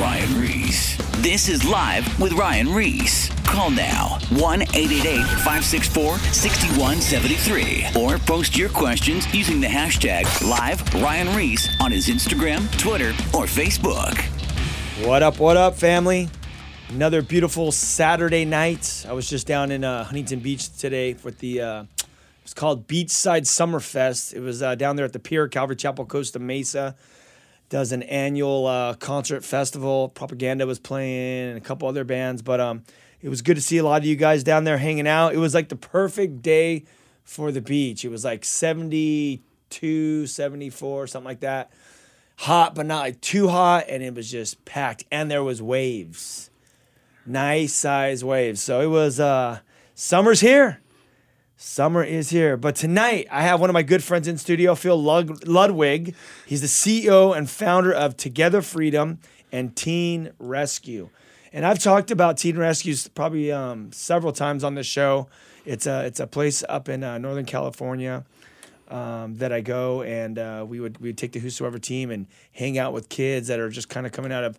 Ryan Ries. This is Live with Ryan Ries. Call now 1 888 564 6173 or post your questions using the hashtag Live Ryan Ries on his Instagram, Twitter, or Facebook. What up, what up, family? Another beautiful Saturday night. I was just down in uh, Huntington Beach today with the, uh, it's called Beachside Summerfest. It was uh, down there at the pier, Calvary Chapel, Costa Mesa. Does an annual uh, concert festival. Propaganda was playing and a couple other bands, but um, it was good to see a lot of you guys down there hanging out. It was like the perfect day for the beach. It was like 72, 74, something like that hot, but not like too hot, and it was just packed. And there was waves, nice size waves. So it was uh, summer's here. Summer is here. But tonight I have one of my good friends in studio, Phil Lud- Ludwig. He's the CEO and founder of Together Freedom and Teen Rescue. And I've talked about Teen Rescues probably um, several times on this show. It's a it's a place up in uh, Northern California um, that I go and uh, we would we would take the Whosoever team and hang out with kids that are just kind of coming out of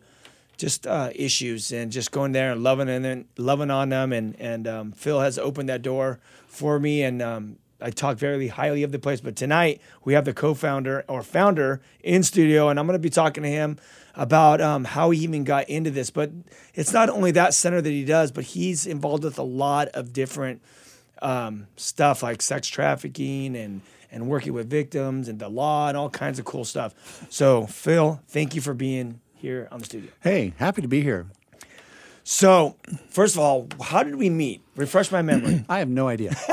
just uh, issues and just going there and loving and loving on them and and um, Phil has opened that door for me and um, I talk very highly of the place. But tonight we have the co-founder or founder in studio and I'm going to be talking to him about um, how he even got into this. But it's not only that center that he does, but he's involved with a lot of different um, stuff like sex trafficking and and working with victims and the law and all kinds of cool stuff. So, Phil, thank you for being here on the studio. Hey, happy to be here. So, first of all, how did we meet? Refresh my memory. I have no idea.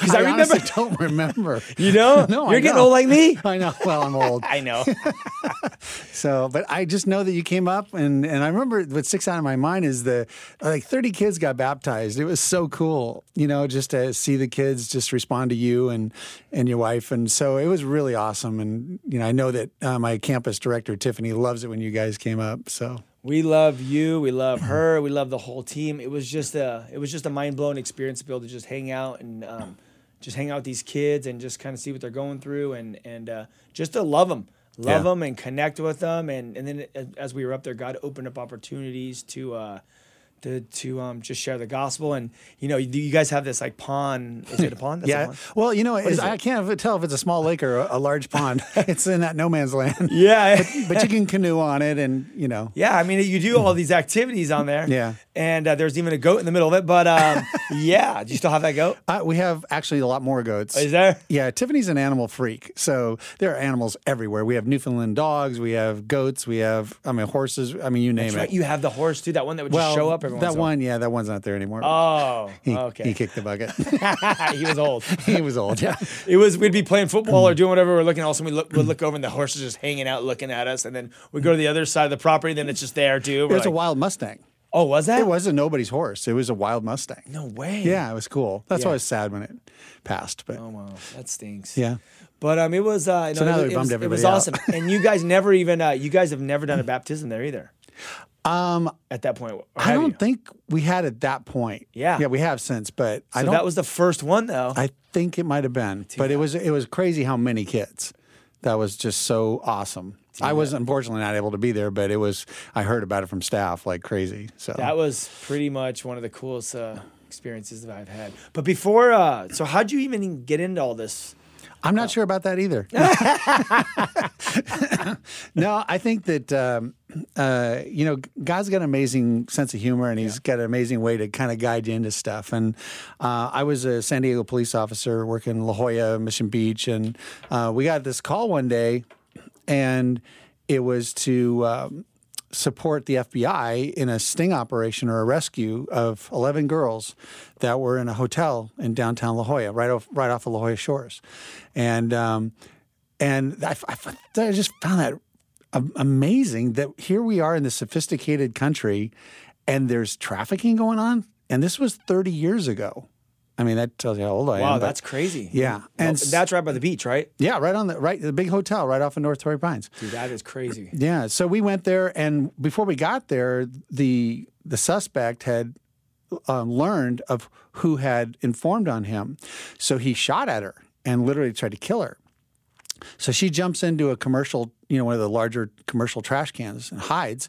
Because I, remember, honestly don't remember. you know, No, I you're getting know. old like me. I know. Well, I'm old. I know. So, but I just know that you came up, and and I remember what sticks out in my mind is the like 30 kids got baptized. It was so cool, you know, just to see the kids just respond to you and and your wife, and so it was really awesome. And you know, I know that uh, my campus director Tiffany loves it when you guys came up. So. We love you. We love her. We love the whole team. It was just a it was just a mind blowing experience to be able to just hang out and um, just hang out with these kids and just kind of see what they're going through and and uh, just to love them, love Yeah. them and connect with them. And and then as- as we were up there, God opened up opportunities to. Uh, to, to um, just share the gospel and you know you, you guys have this like pond is it a pond That's a Yeah. pond? Well, you know, I can't tell if it's a small lake or a, a large pond. it's in that no man's land. yeah but you can canoe on it, and you know. Yeah, I mean, you do all these activities on there. Yeah. And uh, there's even a goat in the middle of it. But um, yeah, do you still have that goat? Uh, we have actually a lot more goats. Is there? Yeah, Tiffany's an animal freak. So there are animals everywhere. We have Newfoundland dogs, we have goats, we have, I mean, horses. I mean, you name That's it. right. You have the horse too. That one that would well, just show up that once in a one, yeah, that one's not there anymore. Oh, he, okay. he kicked the bucket. he was old. he was old. Yeah. It was we'd be playing football or doing whatever we're looking. all Also, we look, we'd look over and the horse is just hanging out, looking at us, and then we go to the other side of the property. Then it's just there too. It was a wild Mustang. oh, was that? It wasn't nobody's horse. It was a wild Mustang. No way. Yeah, it was cool. That's Yeah. why I was sad when it passed. But Oh wow, that stinks. yeah. But um, it was uh, So no, now it, that we was- bummed it was, out. awesome. and you guys never even uh, you guys have never done a baptism there either. Um, At that point, I don't you? think we had at that point. Yeah. Yeah, we have since, but I don't that was the first one though. I think it might have been, but it was it was crazy how many kids. That was just so awesome. I was unfortunately not able to be there, but it was. I heard about it from staff like crazy. So That was pretty much one of the coolest uh, experiences that I've had. But before, uh, so how'd you even get into all this? I'm not sure about that either. no, I think that um, uh, you know God's got an amazing sense of humor, and He's got an amazing way to kind of guide you into stuff. And uh, I was a San Diego police officer working in La Jolla, Mission Beach, and uh, we got this call one day, and it was to um, support the FBI in a sting operation or a rescue of 11 girls that were in a hotel in downtown La Jolla, right off right off of La Jolla shores, and um, and I, I, I just found that amazing that here we are in this sophisticated country, and there's trafficking going on, and this was 30 years ago. I mean, that tells you how old I am. Wow, that's crazy. Yeah, and s- that's right by the beach, right? yeah, right on the right, the big hotel right off of North Torrey Pines. Dude, that is crazy. Yeah, so we went there, and before we got there, the the suspect had um, learned of who had informed on him, so he shot at her and literally tried to kill her. So she jumps into a commercial, you know, one of the larger commercial trash cans and hides.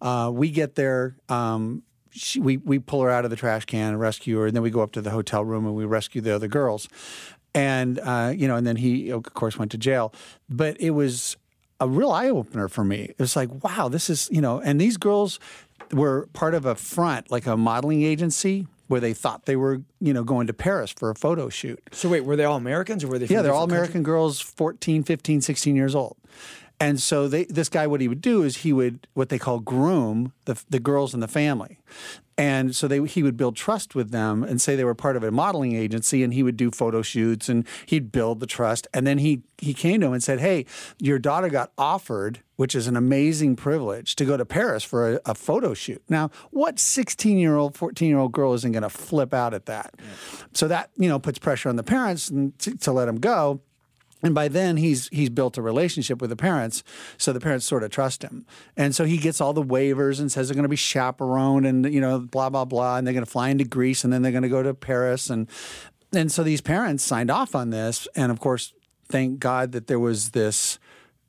Uh, we get there. Um, she, we we pull her out of the trash can and rescue her, and then we go up to the hotel room and we rescue the other girls. And uh, you know, and then he of course went to jail. But it was a real eye opener for me. It was like, wow, this is you know, and these girls were part of a front, like a modeling agency where they thought they were, you know, going to Paris for a photo shoot. So wait, were they all Americans or were they? Yeah, they're all American girls, 14, 15, 16 years old. And so they, this guy, what he would do is he would what they call groom the, the girls in the family. And so they, he would build trust with them and say they were part of a modeling agency, and he would do photo shoots and he'd build the trust. And then he he came to him and said, "Hey, your daughter got offered, which is an amazing privilege, to go to Paris for a, a photo shoot. Now, what sixteen year old, fourteen year old girl isn't going to flip out at that? So that you know puts pressure on the parents and to, to let him go." And by then he's he's built a relationship with the parents, so the parents sort of trust him. And so he gets all the waivers and says they're going to be chaperoned and you know blah blah blah, and they're going to fly into Greece and then they're going to go to Paris and and so these parents signed off on this, and of course, thank God that there was this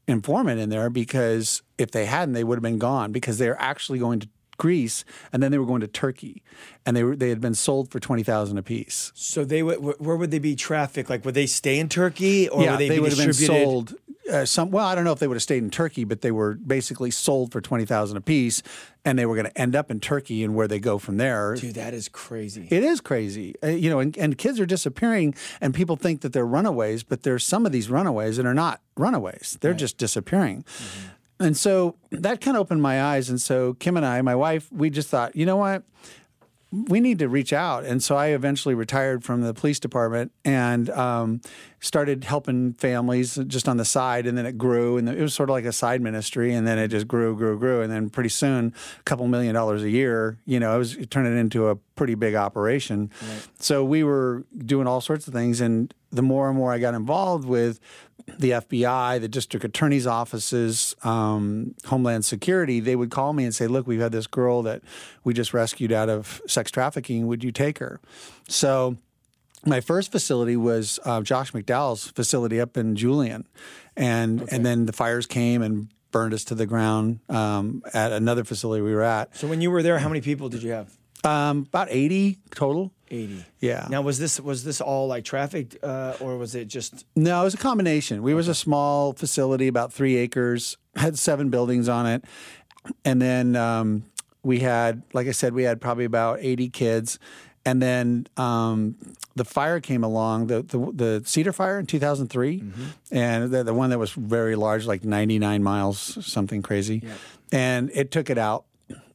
informant in there because if they hadn't, they would have been gone because they're actually going to Greece and then they were going to Turkey, and they were they had been sold for twenty thousand apiece. So they would. Where would they be trafficked? Like, would they stay in Turkey or yeah, would they, they, be would have been sold. Uh, some well, I don't know if they would have stayed in Turkey, but they were basically sold for twenty thousand apiece, and they were going to end up in Turkey, and where they go from there. Dude, that is crazy. It is crazy, uh, you know, and, and kids are disappearing, and people think that they're runaways, but there's some of these runaways that are not runaways; they're just disappearing. And so that kind of opened my eyes. And so Kim and I, my wife, we just thought, you know what? we need to reach out. And so I eventually retired from the police department and um, started helping families just on the side. And then it grew, and it was sort of like a side ministry. And then it just grew, grew, grew. And then pretty soon, a couple million dollars a year, you know, it was it turned it into a pretty big operation. So we were doing all sorts of things. And the more and more I got involved with the FBI, the district attorney's offices, um, Homeland Security, they would call me and say, "Look, we've had this girl that we just rescued out of sex trafficking. Would you take her?" So. My first facility was uh, Josh McDowell's facility up in Julian, and and then the fires came and burned us to the ground um, at another facility we were at. So when you were there, how many people did you have? Um, about eighty total. 80. Yeah. Now was this was this all like traffic uh, or was it just No, it was a combination. We was a small facility, about three acres, had seven buildings on it, and then um, we had, like I said, we had probably about eighty kids, and then um, the fire came along, the the, the Cedar Fire in two and the, the one that was very large, like ninety nine miles, something crazy, and it took it out.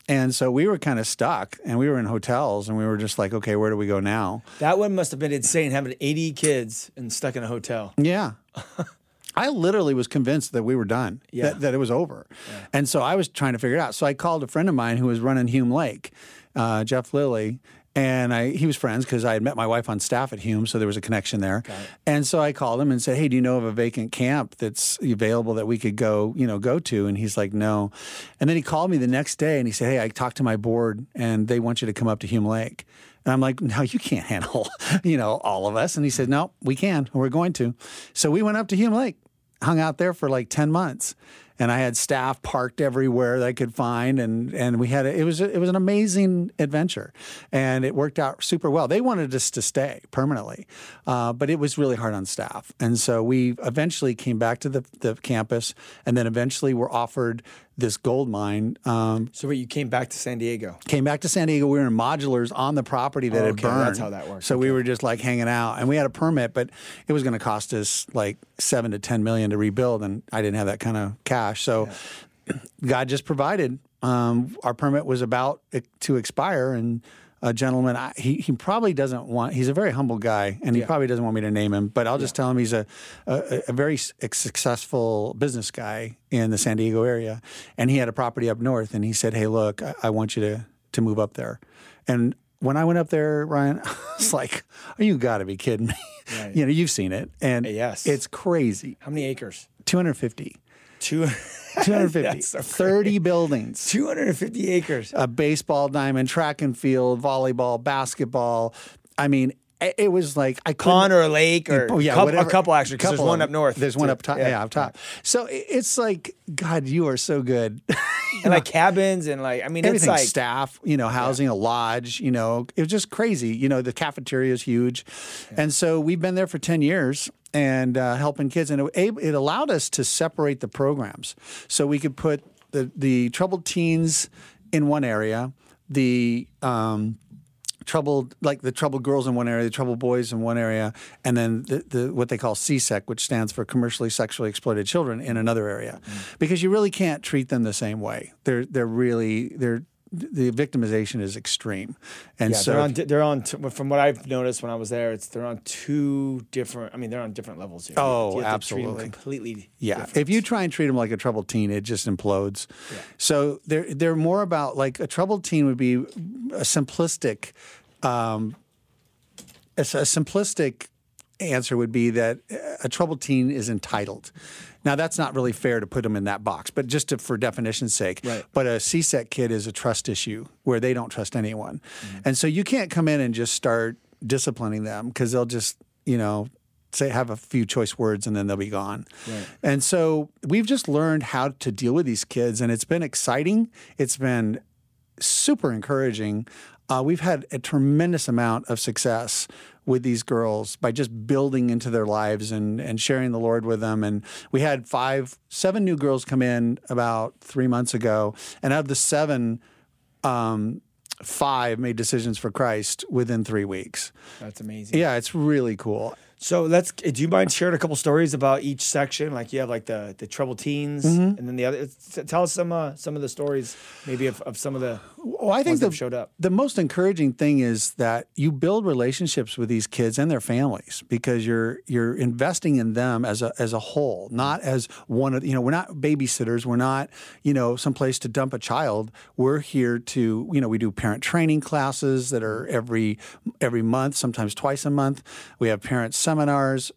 And so we were kind of stuck, and we were in hotels, and we were just like, okay, where do we go now? that one must have been insane having 80 kids and stuck in a hotel. Yeah. I literally was convinced that we were done, Yeah. that, that it was over. And so I was trying to figure it out. So I called a friend of mine who was running Hume Lake, uh, Jeff Lilly. And I, he was friends because I had met my wife on staff at Hume, so there was a connection there. And so I called him and said, "Hey, do you know of a vacant camp that's available that we could go, you know, go to?" And he's like, "No." And then he called me the next day and he said, "Hey, I talked to my board and they want you to come up to Hume Lake." And I'm like, no, you can't handle, you know, all of us. And he said, no, we can. We're going to. So we went up to Hume Lake, hung out there for like 10 months. And I had staff parked everywhere that I could find, and and we had a, it was a, it was an amazing adventure, and it worked out super well. They wanted us to stay permanently, uh, but it was really hard on staff, and so we eventually came back to the the campus, and then eventually were offered this gold mine um, So wait, you came back to San Diego. came back to San Diego. We were in modulars on the property that Oh, had okay, burned. that's how that works. So we were just like hanging out, and we had a permit, but it was going to cost us like seven to ten million to rebuild, and I didn't have that kind of cash. So God just provided. Um, our permit was about to expire, and a gentleman, I, he he probably doesn't want. He's a very humble guy, and he Yeah. probably doesn't want me to name him, but I'll just tell him he's a a, a very successful business guy in the San Diego area, and he had a property up north, and he said, "Hey, look, I, I want you to to move up there," and when I went up there, Ryan, I was like, "Oh, you got to be kidding me!" Right. You know, you've seen it, and Yes. it's crazy. How many acres? 250. Two, 250. That's so 30 buildings. 250 acres. A baseball diamond, track and field, volleyball, basketball. I mean, it was like I couldn't- Pond or a lake or Oh, yeah, couple- whatever. a couple actually because there's one up north. There's one up top. Yeah, up top. So it's like, God, you are so good. and like cabins and like I mean Everything, it's like staff, you know, housing, a lodge, you know, it was just crazy. You know, the cafeteria is huge, and so we've been there for ten years and uh, helping kids, and it, it allowed us to separate the programs, so we could put the the troubled teens in one area, the um, troubled like the troubled girls in one area, the troubled boys in one area, and then the, the what they call CSEC, which stands for commercially sexually exploited children, in another area, because you really can't treat them the same way. They're they're really they're the victimization is extreme, and yeah, so they're on they're on t- from what I've noticed when I was there it's they're on two different I mean they're on different levels here. Oh, You have to absolutely. completely Yeah, different. if you try and treat them like a troubled teen, it just implodes. So they're they're more about like a troubled teen would be a simplistic, um, a, s- a simplistic answer would be that uh, a troubled teen is entitled. Now that's not really fair to put them in that box, but just to, for definition's sake. Right. But a CSEC kid is a trust issue where they don't trust anyone, mm-hmm. and so you can't come in and just start disciplining them because they'll just you know say have a few choice words and then they'll be gone. And so we've just learned how to deal with these kids, and it's been exciting. It's been super encouraging. Uh, we've had a tremendous amount of success with these girls by just building into their lives and, and sharing the Lord with them. And we had five, seven new girls come in about three months ago. And of the seven, um, five made decisions for Christ within three weeks. that's amazing. Yeah, it's really cool. So let's. Do you mind sharing a couple stories about each section? Like you have like the the troubled teens, Mm-hmm. and then the other. Tell us some uh, some of the stories, maybe of, of some of the Well, I think the, showed up. the most encouraging thing is that you build relationships with these kids and their families because you're you're investing in them as a as a whole, not as one of you know we're not babysitters, we're not you know someplace to dump a child. We're here to you know we do parent training classes that are every every month, sometimes twice a month. We have parent seminars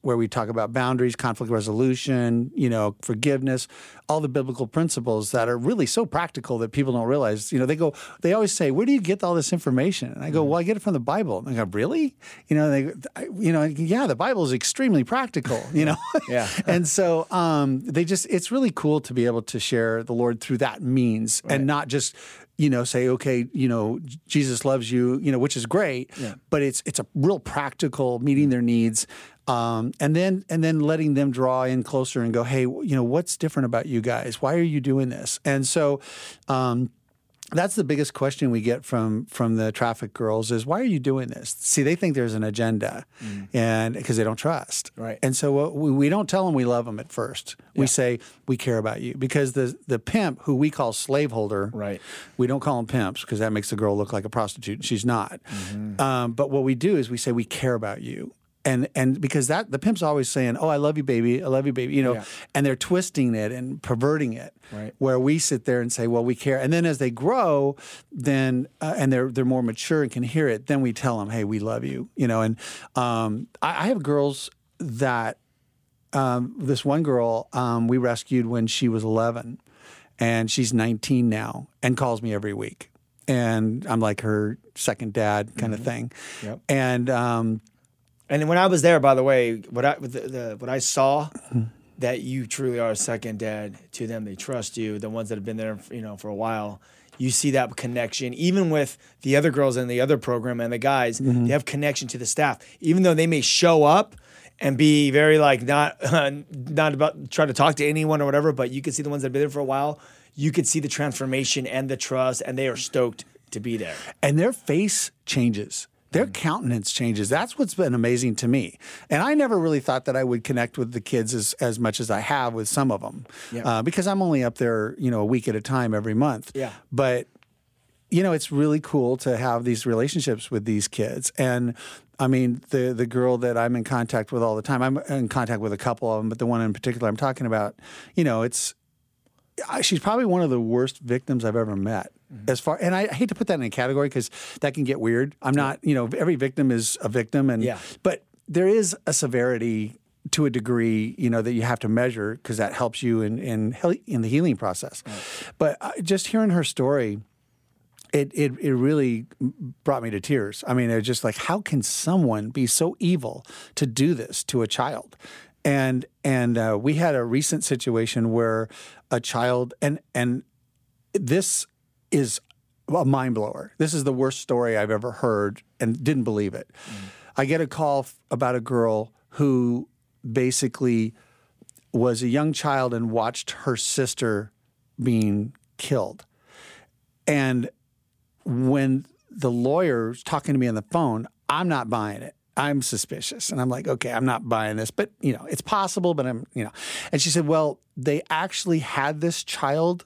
where we talk about boundaries, conflict resolution, you know, forgiveness, all the biblical principles that are really so practical that people don't realize. You know, they go, they always say, "Where do you get all this information?" And I go, "Well, I get it from the Bible." And I go, "Really?" You know, they, I- you know, yeah, the Bible is extremely practical. You know, Yeah. and so um, they just, it's really cool to be able to share the Lord through that means and not just. You know, say okay. You know, Jesus loves you. You know, which is great. But it's it's a real practical meeting their needs, um, and then and then letting them draw in closer and go, hey, you know, what's different about you guys? Why are you doing this? And so. Um, that's the biggest question we get from from the traffic girls is why are you doing this? See, they think there's an agenda, mm. and because they don't trust. Right. And so what we, we don't tell them we love them at first. We say we care about you because the the pimp who we call slaveholder. Right. We don't call them pimps because that makes the girl look like a prostitute. She's not. Mm-hmm. Um, but what we do is we say we care about you. And, and because that the pimp's always saying, "Oh, I love you, baby. I love you, baby," you know, Yeah. and they're twisting it and perverting it Right. where we sit there and say, "Well, we care," and then as they grow, then uh, and they're they're more mature and can hear it, then we tell them, "Hey, we love you," you know. And um, I, I have girls that um, this one girl um, we rescued when she was 11, and she's 19 now, and calls me every week, and I'm like her second dad kind of thing, Yep. and. And when I was there, by the way, what I the, the, what I saw that you truly are a second dad to them. They trust you. The ones that have been there, you know, for a while. You see that connection, even with the other girls in the other program and the guys. Mm-hmm. They have connection to the staff, even though they may show up and be very like not not about trying to talk to anyone or whatever. But you can see the ones that have been there for a while. You could see the transformation and the trust, and they are stoked to be there. and their face changes. Their countenance changes. That's what's been amazing to me. And I never really thought that I would connect with the kids as, as much as I have with some of them, Yeah. uh, because I'm only up there, you know, a week at a time every month. Yeah. But you know, it's really cool to have these relationships with these kids. And I mean, the the girl that I'm in contact with all the time, I'm in contact with a couple of them, but the one in particular I'm talking about, you know, it's she's probably one of the worst victims I've ever met. Mm-hmm. As far and I hate to put that in a category because that can get weird. I'm not, you know, every victim is a victim, and Yeah. but there is a severity to a degree, you know, that you have to measure because that helps you in in in the healing process. But uh, just hearing her story, it, it it really brought me to tears. I mean, it was just like, how can someone be so evil to do this to a child? And and uh, we had a recent situation where a child and and this is a mind blower. This is the worst story I've ever heard and didn't believe it. Mm. I get a call f- about a girl who basically was a young child and watched her sister being killed. And when the lawyer's talking to me on the phone, I'm not buying it. I'm suspicious. And I'm like, okay, I'm not buying this, but you know, it's possible, but I'm, you know. And she said, well, they actually had this child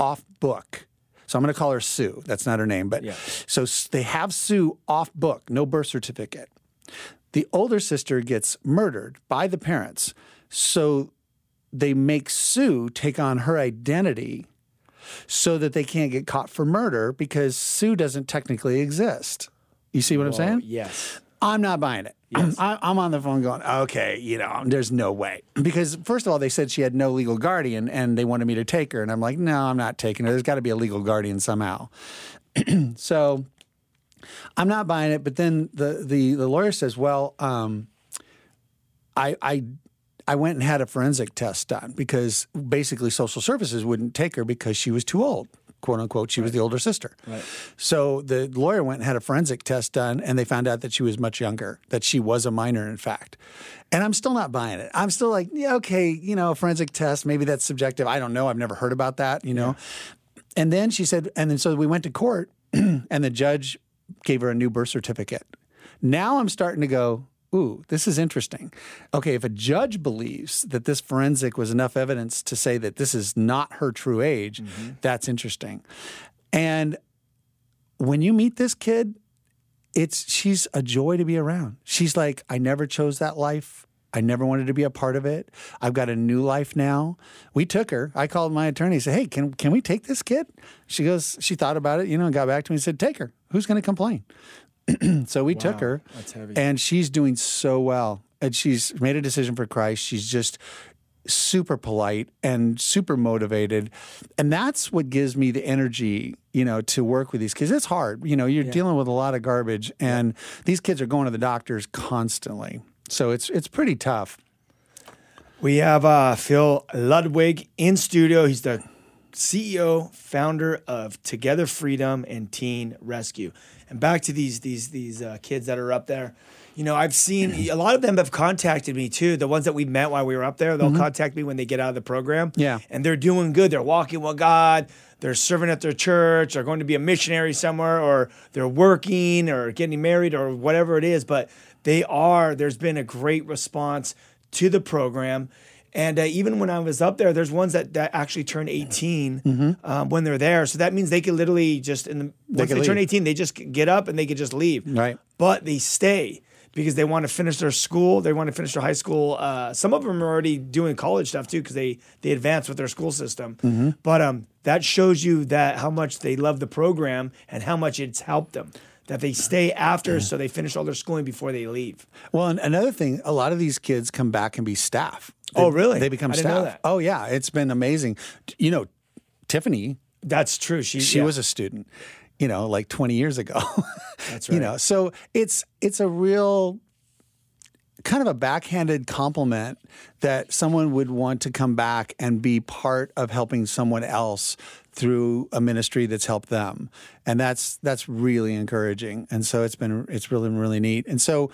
off book. So I'm going to call her Sue. That's not her name, but Yeah. so they have Sue off book, no birth certificate. The older sister gets murdered by the parents. So they make Sue take on her identity so that they can't get caught for murder because Sue doesn't technically exist. You see what I'm saying? Yes. I'm not buying it. I, I'm on the phone going, okay, you know, there's no way. Because, first of all, they said she had no legal guardian and they wanted me to take her. And I'm like, no, I'm not taking her. There's got to be a legal guardian somehow. so I'm not buying it. But then the, the, the lawyer says, well, um, I, I, I went and had a forensic test done because basically social services wouldn't take her because she was too old, quote unquote. She was the older sister. Right. So the lawyer went and had a forensic test done, and they found out that she was much younger, that she was a minor, in fact. And I'm still not buying it. I'm still like, yeah, okay, you know, a forensic test, maybe that's subjective. I don't know. I've never heard about that, you know. And then she said, and then so we went to court, and the judge gave her a new birth certificate. Now I'm starting to go, ooh, this is interesting. Okay, if a judge believes that this forensic was enough evidence to say that this is not her true age, mm-hmm. that's interesting. And when you meet this kid, it's she's a joy to be around. She's like, I never chose that life. I never wanted to be a part of it. I've got a new life now. We took her. I called my attorney. And said, "Hey, can can we take this kid?" She goes. She thought about it, you know, and got back to me and said, "Take her. Who's going to complain?" so we took her, that's heavy. and she's doing so well. And she's made a decision for Christ. She's just super polite and super motivated, and that's what gives me the energy, you know, to work with these kids. It's hard, you know. You're dealing with a lot of garbage, and these kids are going to the doctors constantly. So it's it's pretty tough. We have uh, Phil Ludwig in studio. He's the CEO, founder of Together Freedom and Teen Rescue. And back to these these these uh, kids that are up there. You know, I've seen a lot of them have contacted me too. The ones that we met while we were up there, they'll contact me when they get out of the program. Yeah. and they're doing good. They're walking with God. They're serving at their church. They're going to be a missionary somewhere, or they're working, or getting married, or whatever it is. But they are. There's been a great response to the program. And uh, even when I was up there, there's ones that, that actually turn 18 um, when they're there. So that means they can literally just in the once can they turn 18, they just get up and they can just leave. Right. But they stay because they want to finish their school. They want to finish their high school. Uh, some of them are already doing college stuff too because they they advance with their school system. But um, that shows you that how much they love the program and how much it's helped them. That they stay after, so they finish all their schooling before they leave. Well, and another thing, a lot of these kids come back and be staff. Oh, really? They become staff. Oh, yeah, it's been amazing. You know, Tiffany, That's true. She she yeah. was a student. You know, like 20 years ago. That's right. You know, so it's it's a real kind of a backhanded compliment that someone would want to come back and be part of helping someone else through a ministry that's helped them. And that's that's really encouraging. And so it's been it's really really neat. And so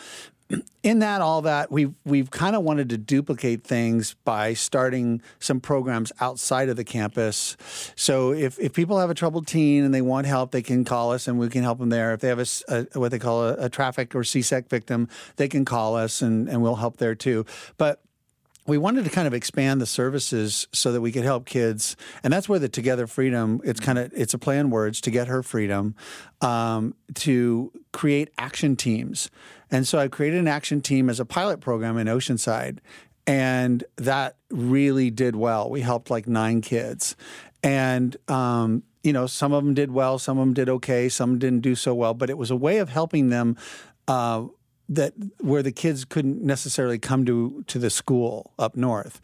in that all that we've we've kind of wanted to duplicate things by starting some programs outside of the campus. So if, if people have a troubled teen and they want help, they can call us and we can help them there. If they have a, a- what they call a, a traffic or CSEC victim, they can call us and, and we'll help there too. But we wanted to kind of expand the services so that we could help kids and that's where the together freedom it's kind of it's a play on words to get her freedom um, to create action teams and so i created an action team as a pilot program in oceanside and that really did well. We helped like nine kids. And um, you know some of them did well some of them did okay some didn't do so well but it was a way of helping them uh, that where the kids couldn't necessarily come to to the school up north.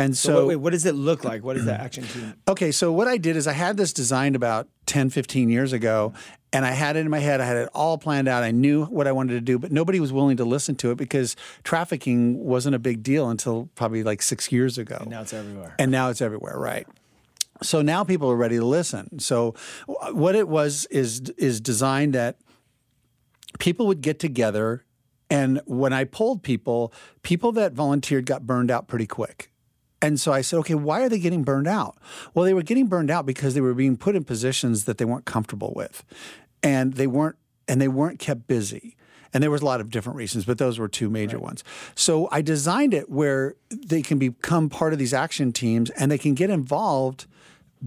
And so, So, wait, wait, what does it look like? What is the action team? Okay, so what I did is I had this designed about 10, 15 years ago, and I had it in my head. I had it all planned out. I knew what I wanted to do, but nobody was willing to listen to it because trafficking wasn't a big deal until probably like six years ago. And Now it's everywhere. And now it's everywhere, right? So now people are ready to listen. So what it was is is designed that people would get together and when I polled people, people that volunteered got burned out pretty quick. And so I said, okay, why are they getting burned out? Well, they were getting burned out because they were being put in positions that they weren't comfortable with. And they weren't and they weren't kept busy. And there was a lot of different reasons, but those were two major ones. So I designed it where they can become part of these action teams and they can get involved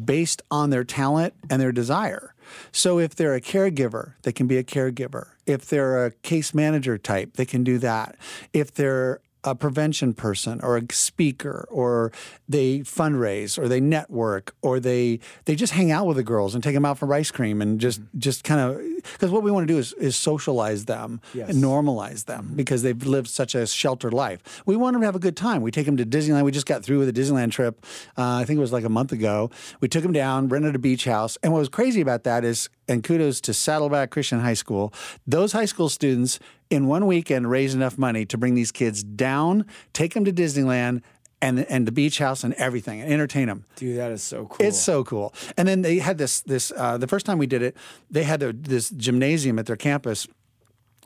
based on their talent and their desire. So if they're a caregiver, they can be a caregiver. If they're a case manager type, they can do that. If they're a prevention person or a speaker or they fundraise or they network or they they just hang out with the girls and take them out for ice cream and just just kind of because what we want to do is is socialize them Yes. and normalize them because they've lived such a sheltered life. We want them to have a good time. We take them to Disneyland. We just got through with a Disneyland trip. Uh, I think it was like a month ago. We took them down, rented a beach house, and what was crazy about that is, and kudos to Saddleback Christian High School, those high school students in one weekend raise enough money to bring these kids down, take them to Disneyland. And, and the beach house and everything and entertain them. Dude, that is so cool. It's so cool. And then they had this this uh, the first time we did it, they had the, this gymnasium at their campus.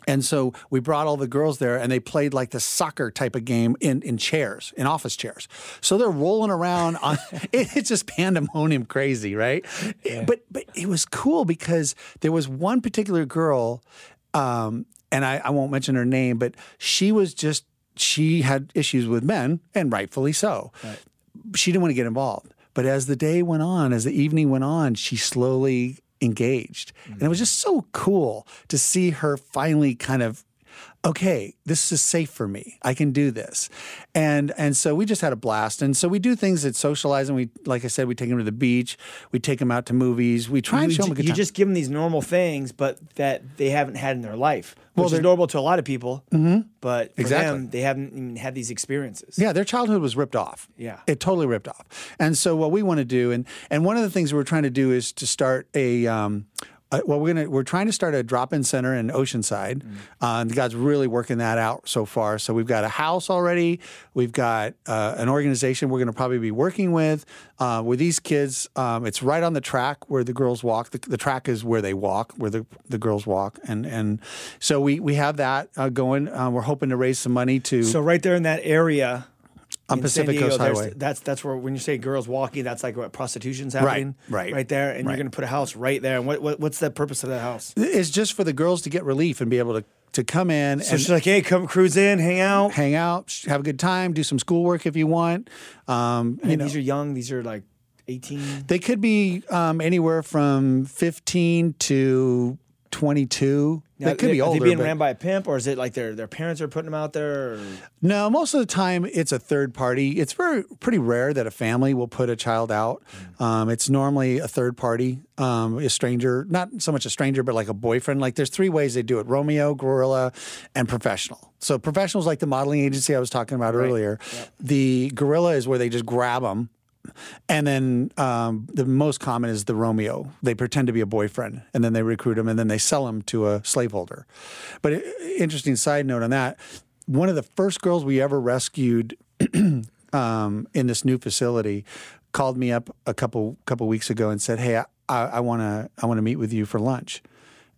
And so we brought all the girls there and they played like the soccer type of game in, in chairs, in office chairs. So they're rolling around on it, it's just pandemonium crazy, right? Yeah. But but it was cool because there was one particular girl, um, and I, I won't mention her name, but she was just she had issues with men, and rightfully so she didn't want to get involved. But as the day went on, as the evening went on, she slowly engaged. And it was just so cool to see her finally kind of okay, this is safe for me. I can do this. And and so we just had a blast. And so we do things that socialize and we like I said, we take them to the beach, we take them out to movies, we try and show them a good you time. just give them these normal things, but that they haven't had in their life, Well, they're- normal to a lot of people. Mm-hmm. But for Exactly. them, they haven't even had these experiences. Yeah, their childhood was ripped off. Yeah. it totally ripped off. And so what we want to do, and and one of the things we're trying to do is to start a. Um, uh, well, we're gonna we're trying to start a drop-in center in Oceanside. Uh, and God's really working that out so far. So we've got a house already. We've got uh, an organization we're going to probably be working with uh, with these kids. Um, it's right on the track where the girls walk. The, the track is where they walk, where the, the girls walk, and and so we we have that uh, going. Uh, we're hoping to raise some money to So right there in that area. On Pacific Diego, Coast Highway. That's that's where when you say girls walking, that's like what prostitution's happening. right, Right right there, and right. you're gonna put a house right there. And what, what what's the purpose of that house? It's just for the girls to get relief and be able to, to come in So and she's like, hey, come cruise in, hang out. hang out, have a good time, do some schoolwork if you want. Um, you know, these are young. These are like 18. they could be um, anywhere from 15 to 22. Now, they could be are older. they being but- ran by a pimp, or is it like their their parents are putting them out there? Or? No, most of the time it's a third party. It's very pretty rare that a family will put a child out. Um, it's normally a third party, um, a stranger, not so much a stranger, but like a boyfriend. Like there's three ways they do it: Romeo, Gorilla, and professional. So professionals like the modeling agency I was talking about earlier. The Gorilla is where they just grab them. And then um, the most common is the Romeo. They pretend to be a boyfriend, and then they recruit him, and then they sell him to a slaveholder. But i- interesting side note on that: one of the first girls we ever rescued um, in this new facility called me up a couple couple weeks ago and said, "Hey, I want to I want to meet with you for lunch,"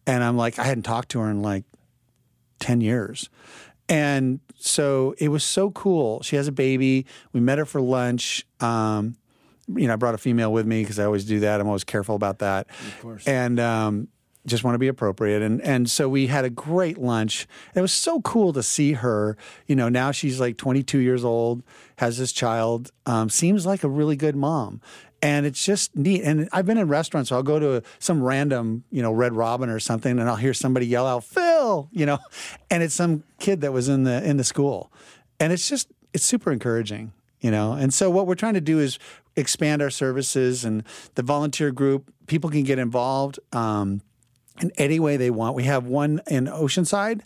and I'm like, I hadn't talked to her in like 10 years. And so it was so cool. She has a baby. We met her for lunch. Um, you know, I brought a female with me because I always do that. I'm always careful about that. Of course. And um, just want to be appropriate. And and so we had a great lunch. It was so cool to see her. You know, now she's like 22 years old, has this child, um, seems like a really good mom. And it's just neat. And I've been in restaurants, so I'll go to some random, you know, Red Robin or something, and I'll hear somebody yell out, "Phil," you know, and it's some kid that was in the in the school, and it's just it's super encouraging, you know. And so what we're trying to do is expand our services and the volunteer group. People can get involved. Um, in any way they want. We have one in Oceanside,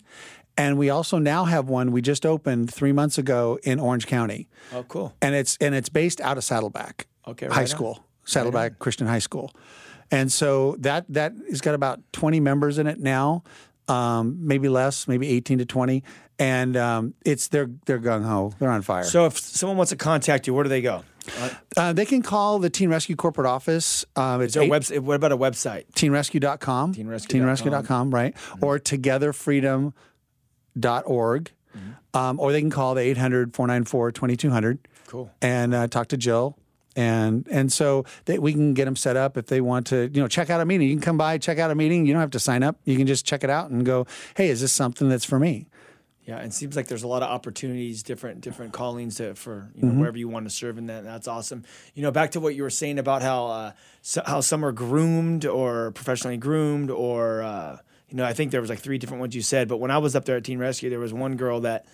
And we also now have one we just opened three months ago in Orange County, Oh, cool. and it's and it's based out of Saddleback Okay, High on. School, Saddleback Christian High School, and so that that has got about twenty members in it now, um, maybe less, maybe eighteen to twenty, and um, it's they're they're gung ho, they're on fire. So if someone wants to contact you, where do they go? Uh, they can call the Teen Rescue corporate office. Um, it's Is there a website? What about a website? teenrescue.com. Teenrescue.com. Teenrescue.com, right? Or togetherfreedom.org. Um, or they can call the 800 494 2200 Cool. and uh, talk to Jill. And and so they, we can get them set up if they want to, you know, check out a meeting. You can come by, check out a meeting. You don't have to sign up. You can just check it out and go, hey, is this something that's for me? Yeah, it seems like there's a lot of opportunities, different different callings to, for you know Mm-hmm. wherever you want to serve in that. That's awesome. You know, back to what you were saying about how uh, so, how some are groomed or professionally groomed, or uh, you know, I think there was like three different ones you said. But when I was up there at Teen Rescue, there was one girl that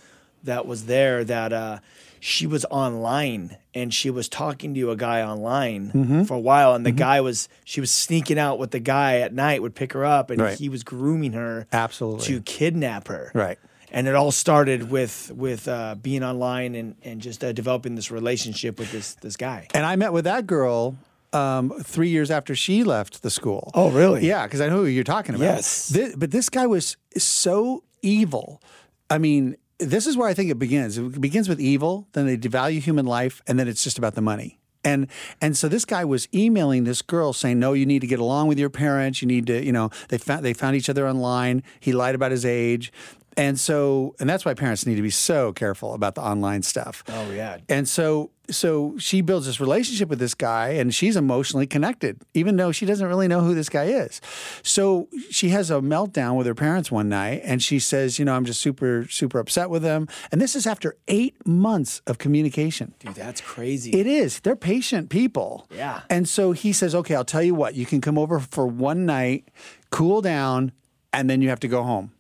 that was there that uh, she was online and she was talking to a guy online Mm-hmm. for a while, and the guy was she was sneaking out with the guy at night, would pick her up, and Right. he was grooming her Absolutely. to kidnap her Right. and it all started with with uh, being online and and just uh, developing this relationship with this this guy. And I met with that girl um, three years after she left the school. Oh, really? Yeah, because I know who you're talking about. Yes. Thi- but this guy was so evil. I mean, this is where I think it begins. It begins with evil, then they devalue human life, and then it's just about the money. And and so this guy was emailing this girl saying, "No, you need to get along with your parents. You need to, you know, they found they found each other online. He lied about his age." And so, and that's why parents need to be so careful about the online stuff. Oh yeah, And so so she builds this relationship with this guy and she's emotionally connected, even though she doesn't really know who this guy is. So she has a meltdown with her parents one night and she says, you know, I'm just super, super upset with them. And this is after eight months of communication. dude, that's crazy. It is. They're patient people. Yeah. And so he says, okay, I'll tell you what, you can come over for one night, cool down, and then you have to go home.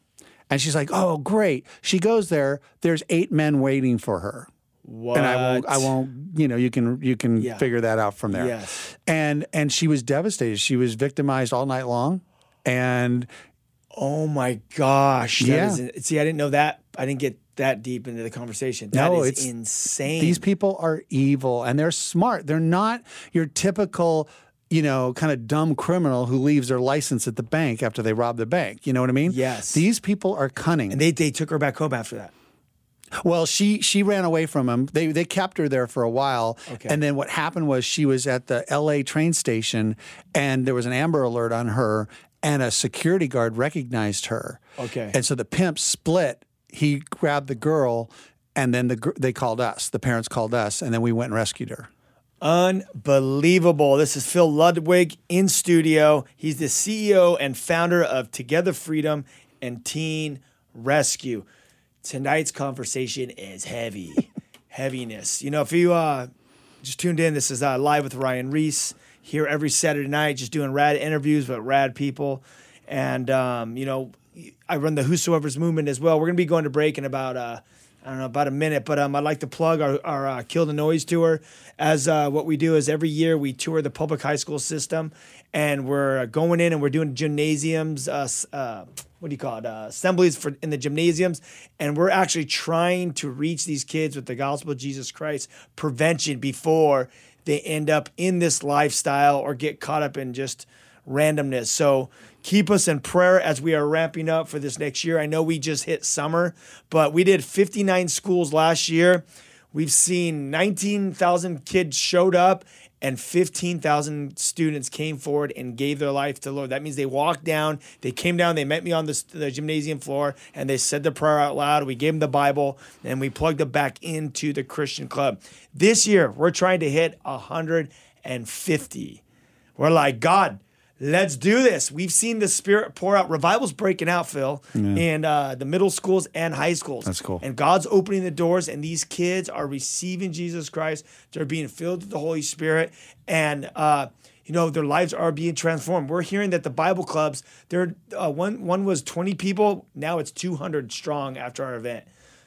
And she's like, oh, great. She goes there. There's eight men waiting for her what? and I won't, I won't, you know, you can, you can Yeah. figure that out from there. Yes. And, and she was devastated. She was victimized all night long. And Oh my gosh. That Yeah. is- see, I didn't know that. I didn't get that deep into the conversation. That No, is it's- insane. these people are evil and they're smart. They're not your typical, you know, kind of dumb criminal who leaves her license at the bank after they rob the bank. You know what I mean? Yes. These people are cunning. and they they took her back home after that. Well, she she ran away from him. They they kept her there for a while, Okay. and then what happened was she was at the L.A. train station, and there was an Amber Alert on her, and a security guard recognized her. Okay. and so the pimp split. He grabbed the girl, and then the they called us. The parents called us, and then we went and rescued her. Unbelievable. This is Phil Ludwig in studio. He's the CEO and founder of Together Freedom and Teen Rescue. Tonight's conversation is heavy. Heaviness. You know, if you uh, just tuned in, this is uh, live with Ryan Ries here every Saturday night, just doing rad interviews with rad people. And, um, you know, I run the Whosoever's movement as well. We're going to be going to break in about uh, I don't know about a minute, but um, I'd like to plug our, our uh, Kill the Noise tour. As uh, what we do is every year we tour the public high school system, and we're going in and we're doing gymnasiums. Uh, uh, what do you call it? Uh, assemblies for in the gymnasiums, and we're actually trying to reach these kids with the gospel of Jesus Christ prevention before they end up in this lifestyle or get caught up in just randomness. So keep us in prayer as we are ramping up for this next year. I know we just hit summer, but we did 59 schools last year. We've seen 19,000 kids showed up and 15,000 students came forward and gave their life to the Lord. That means they walked down, they came down, they met me on the, the gymnasium floor, and they said the prayer out loud. We gave them the Bible, and we plugged them back into the Christian club. This year, we're trying to hit 150. We're like, God, let's do this. We've seen the Spirit pour out. Revival's breaking out, Phil, in uh, the middle schools and high schools. That's cool. And God's opening the doors, and these kids are receiving Jesus Christ. They're being filled with the Holy Spirit, and uh, you know their lives are being transformed. We're hearing that the Bible clubs, there, uh, one one was twenty people, now it's two hundred strong after our event.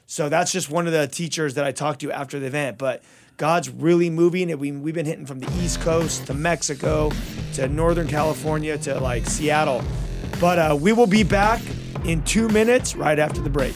So that's just one of the teachers that I talked to after the event, but. God's really moving, we, we've been hitting from the East Coast to Mexico to Northern California to like Seattle. But uh, we will be back in two minutes, right after the break.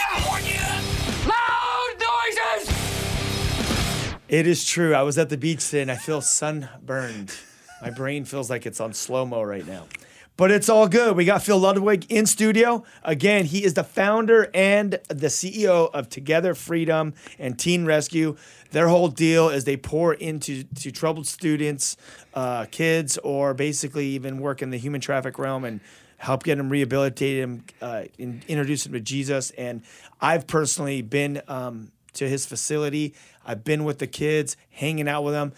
It is true. I was at the beach today and I feel sunburned. My brain feels like it's on slow mo right now. But it's all good. We got Phil Ludwig in studio. Again, he is the founder and the CEO of Together Freedom and Teen Rescue. Their whole deal is they pour into to troubled students, uh, kids, or basically even work in the human traffic realm and help get them rehabilitated, them, uh, in, introduce them to Jesus. And I've personally been um, to his facility. I've been with the kids, hanging out with them.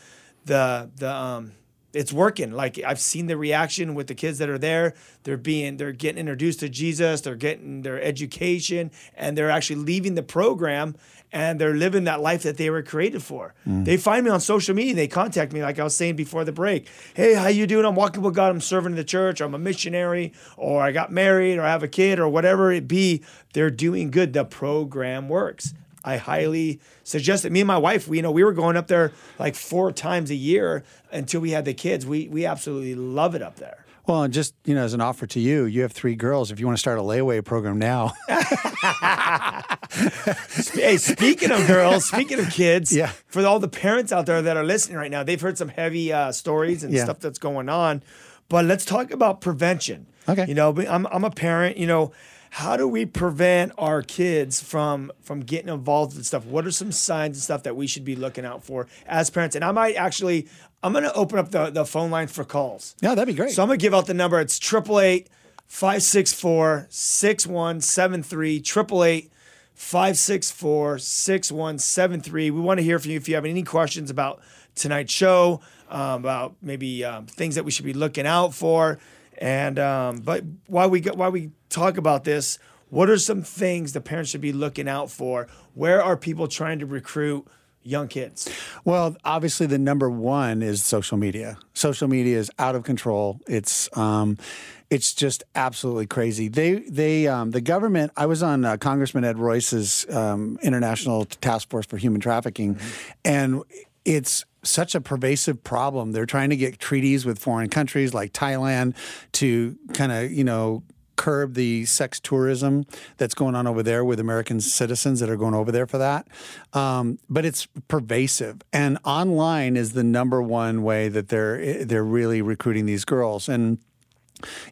The the um, it's working. Like I've seen the reaction with the kids that are there. They're being they're getting introduced to Jesus. They're getting their education, and they're actually leaving the program and they're living that life that they were created for. They find me on social media. They contact me, like I was saying before the break. Hey, how you doing? I'm walking with God. I'm serving in the church. I'm a missionary, or I got married, or I have a kid, or whatever it be. They're doing good. The program works. I highly suggest it. Me and my wife, we you know we were going up there like four times a year until we had the kids. We we absolutely love it up there. Well, and just you know, as an offer to you, you have three girls. If you want to start a layaway program now, hey, speaking of girls, speaking of kids, Yeah. for all the parents out there that are listening right now, they've heard some heavy uh, stories and Yeah. stuff that's going on. But let's talk about prevention. Okay. You know, I'm, I'm a parent, you know, how do we prevent our kids from from getting involved with stuff? What are some signs and stuff that we should be looking out for as parents? And I might actually, I'm going to open up the, the phone line for calls. yeah, that'd be great. So I'm gonna give out the number. It's 888 564 6173. 888 564 6173. We want to hear from you if you have any questions about tonight's show, um, about maybe um, things that we should be looking out for. And um, but while we while we talk about this, what are some things the parents should be looking out for? Where are people trying to recruit young kids? Well, obviously, the number one is social media. Social media is out of control. It's um, it's just absolutely crazy. They they um, the government. I was on uh, Congressman Ed Royce's um, International Task Force for Human Trafficking, and it's such a pervasive problem. They're trying to get treaties with foreign countries like Thailand to kind of you know curb the sex tourism that's going on over there with American citizens that are going over there for that. Um, but it's pervasive, and online is the number one way that they're they're really recruiting these girls. And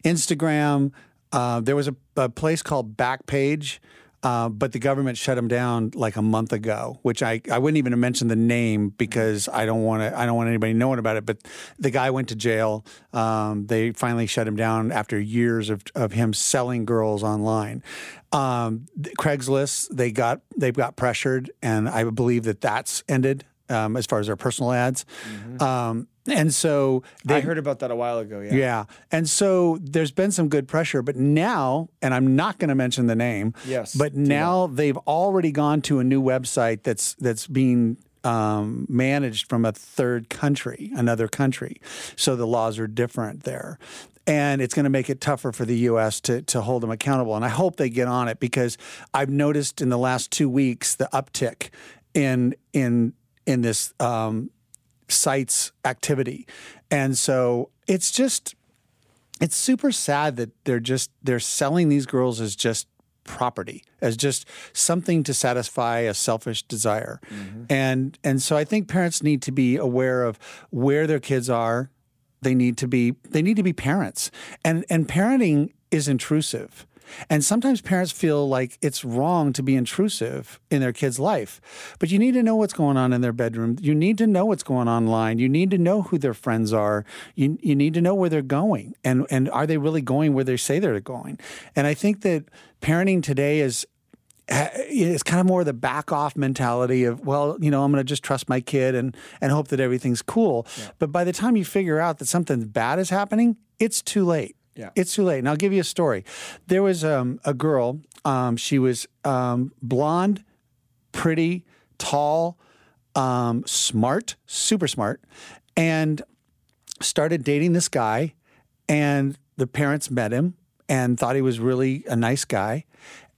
Instagram, uh, there was a, a place called Backpage. Uh, but the government shut him down like a month ago, which I, I wouldn't even mention the name because I don't want to I don't want anybody knowing about it. But the guy went to jail. Um, they finally shut him down after years of, of him selling girls online. Um, Craigslist they got they've got pressured, and I believe that that's ended um, as far as their personal ads. Um, and so they I heard about that a while ago. Yeah. yeah. And so there's been some good pressure, but now, and I'm not going to mention the name. Yes, But now they've already gone to a new website that's that's being um, managed from a third country, another country. So the laws are different there. And it's going to make it tougher for the U.S. to, to hold them accountable. And I hope they get on it because I've noticed in the last two weeks the uptick in in in this um, site's activity. And so it's just it's super sad that they're just they're selling these girls as just property as just something to satisfy a selfish desire. And and so i think parents need to be aware of where their kids are. They need to be they need to be parents. And and parenting is intrusive and sometimes parents feel like it's wrong to be intrusive in their kid's life. But you need to know what's going on in their bedroom. You need to know what's going on online. You need to know who their friends are. You, you need to know where they're going. And, and are they really going where they say they're going? And I think that parenting today is it's kind of more the back off mentality of well you know i'm going to just trust my kid and and hope that everything's cool but by the time you figure out that something bad is happening it's too late Yeah. It's too late. And I'll give you a story. There was um, a girl. Um, she was um, blonde, pretty, tall, um, smart, super smart, and started dating this guy. And the parents met him and thought he was really a nice guy.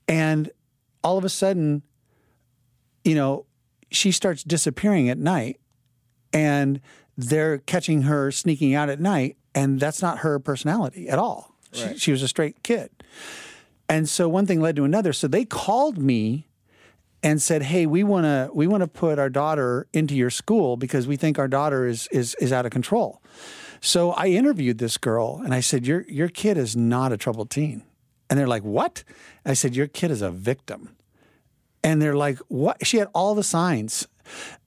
And all of a sudden, you know, she starts disappearing at night and they're catching her sneaking out at night. And that's not her personality at all. She, she was a straight kid. And so one thing led to another. So they called me and said, "Hey, we want to we want to put our daughter into your school because we think our daughter is is is out of control." So I interviewed this girl and I said, "Your your kid is not a troubled teen." And they're like, "What?" I said, "Your kid is a victim." And they're like, "What?" She had all the signs.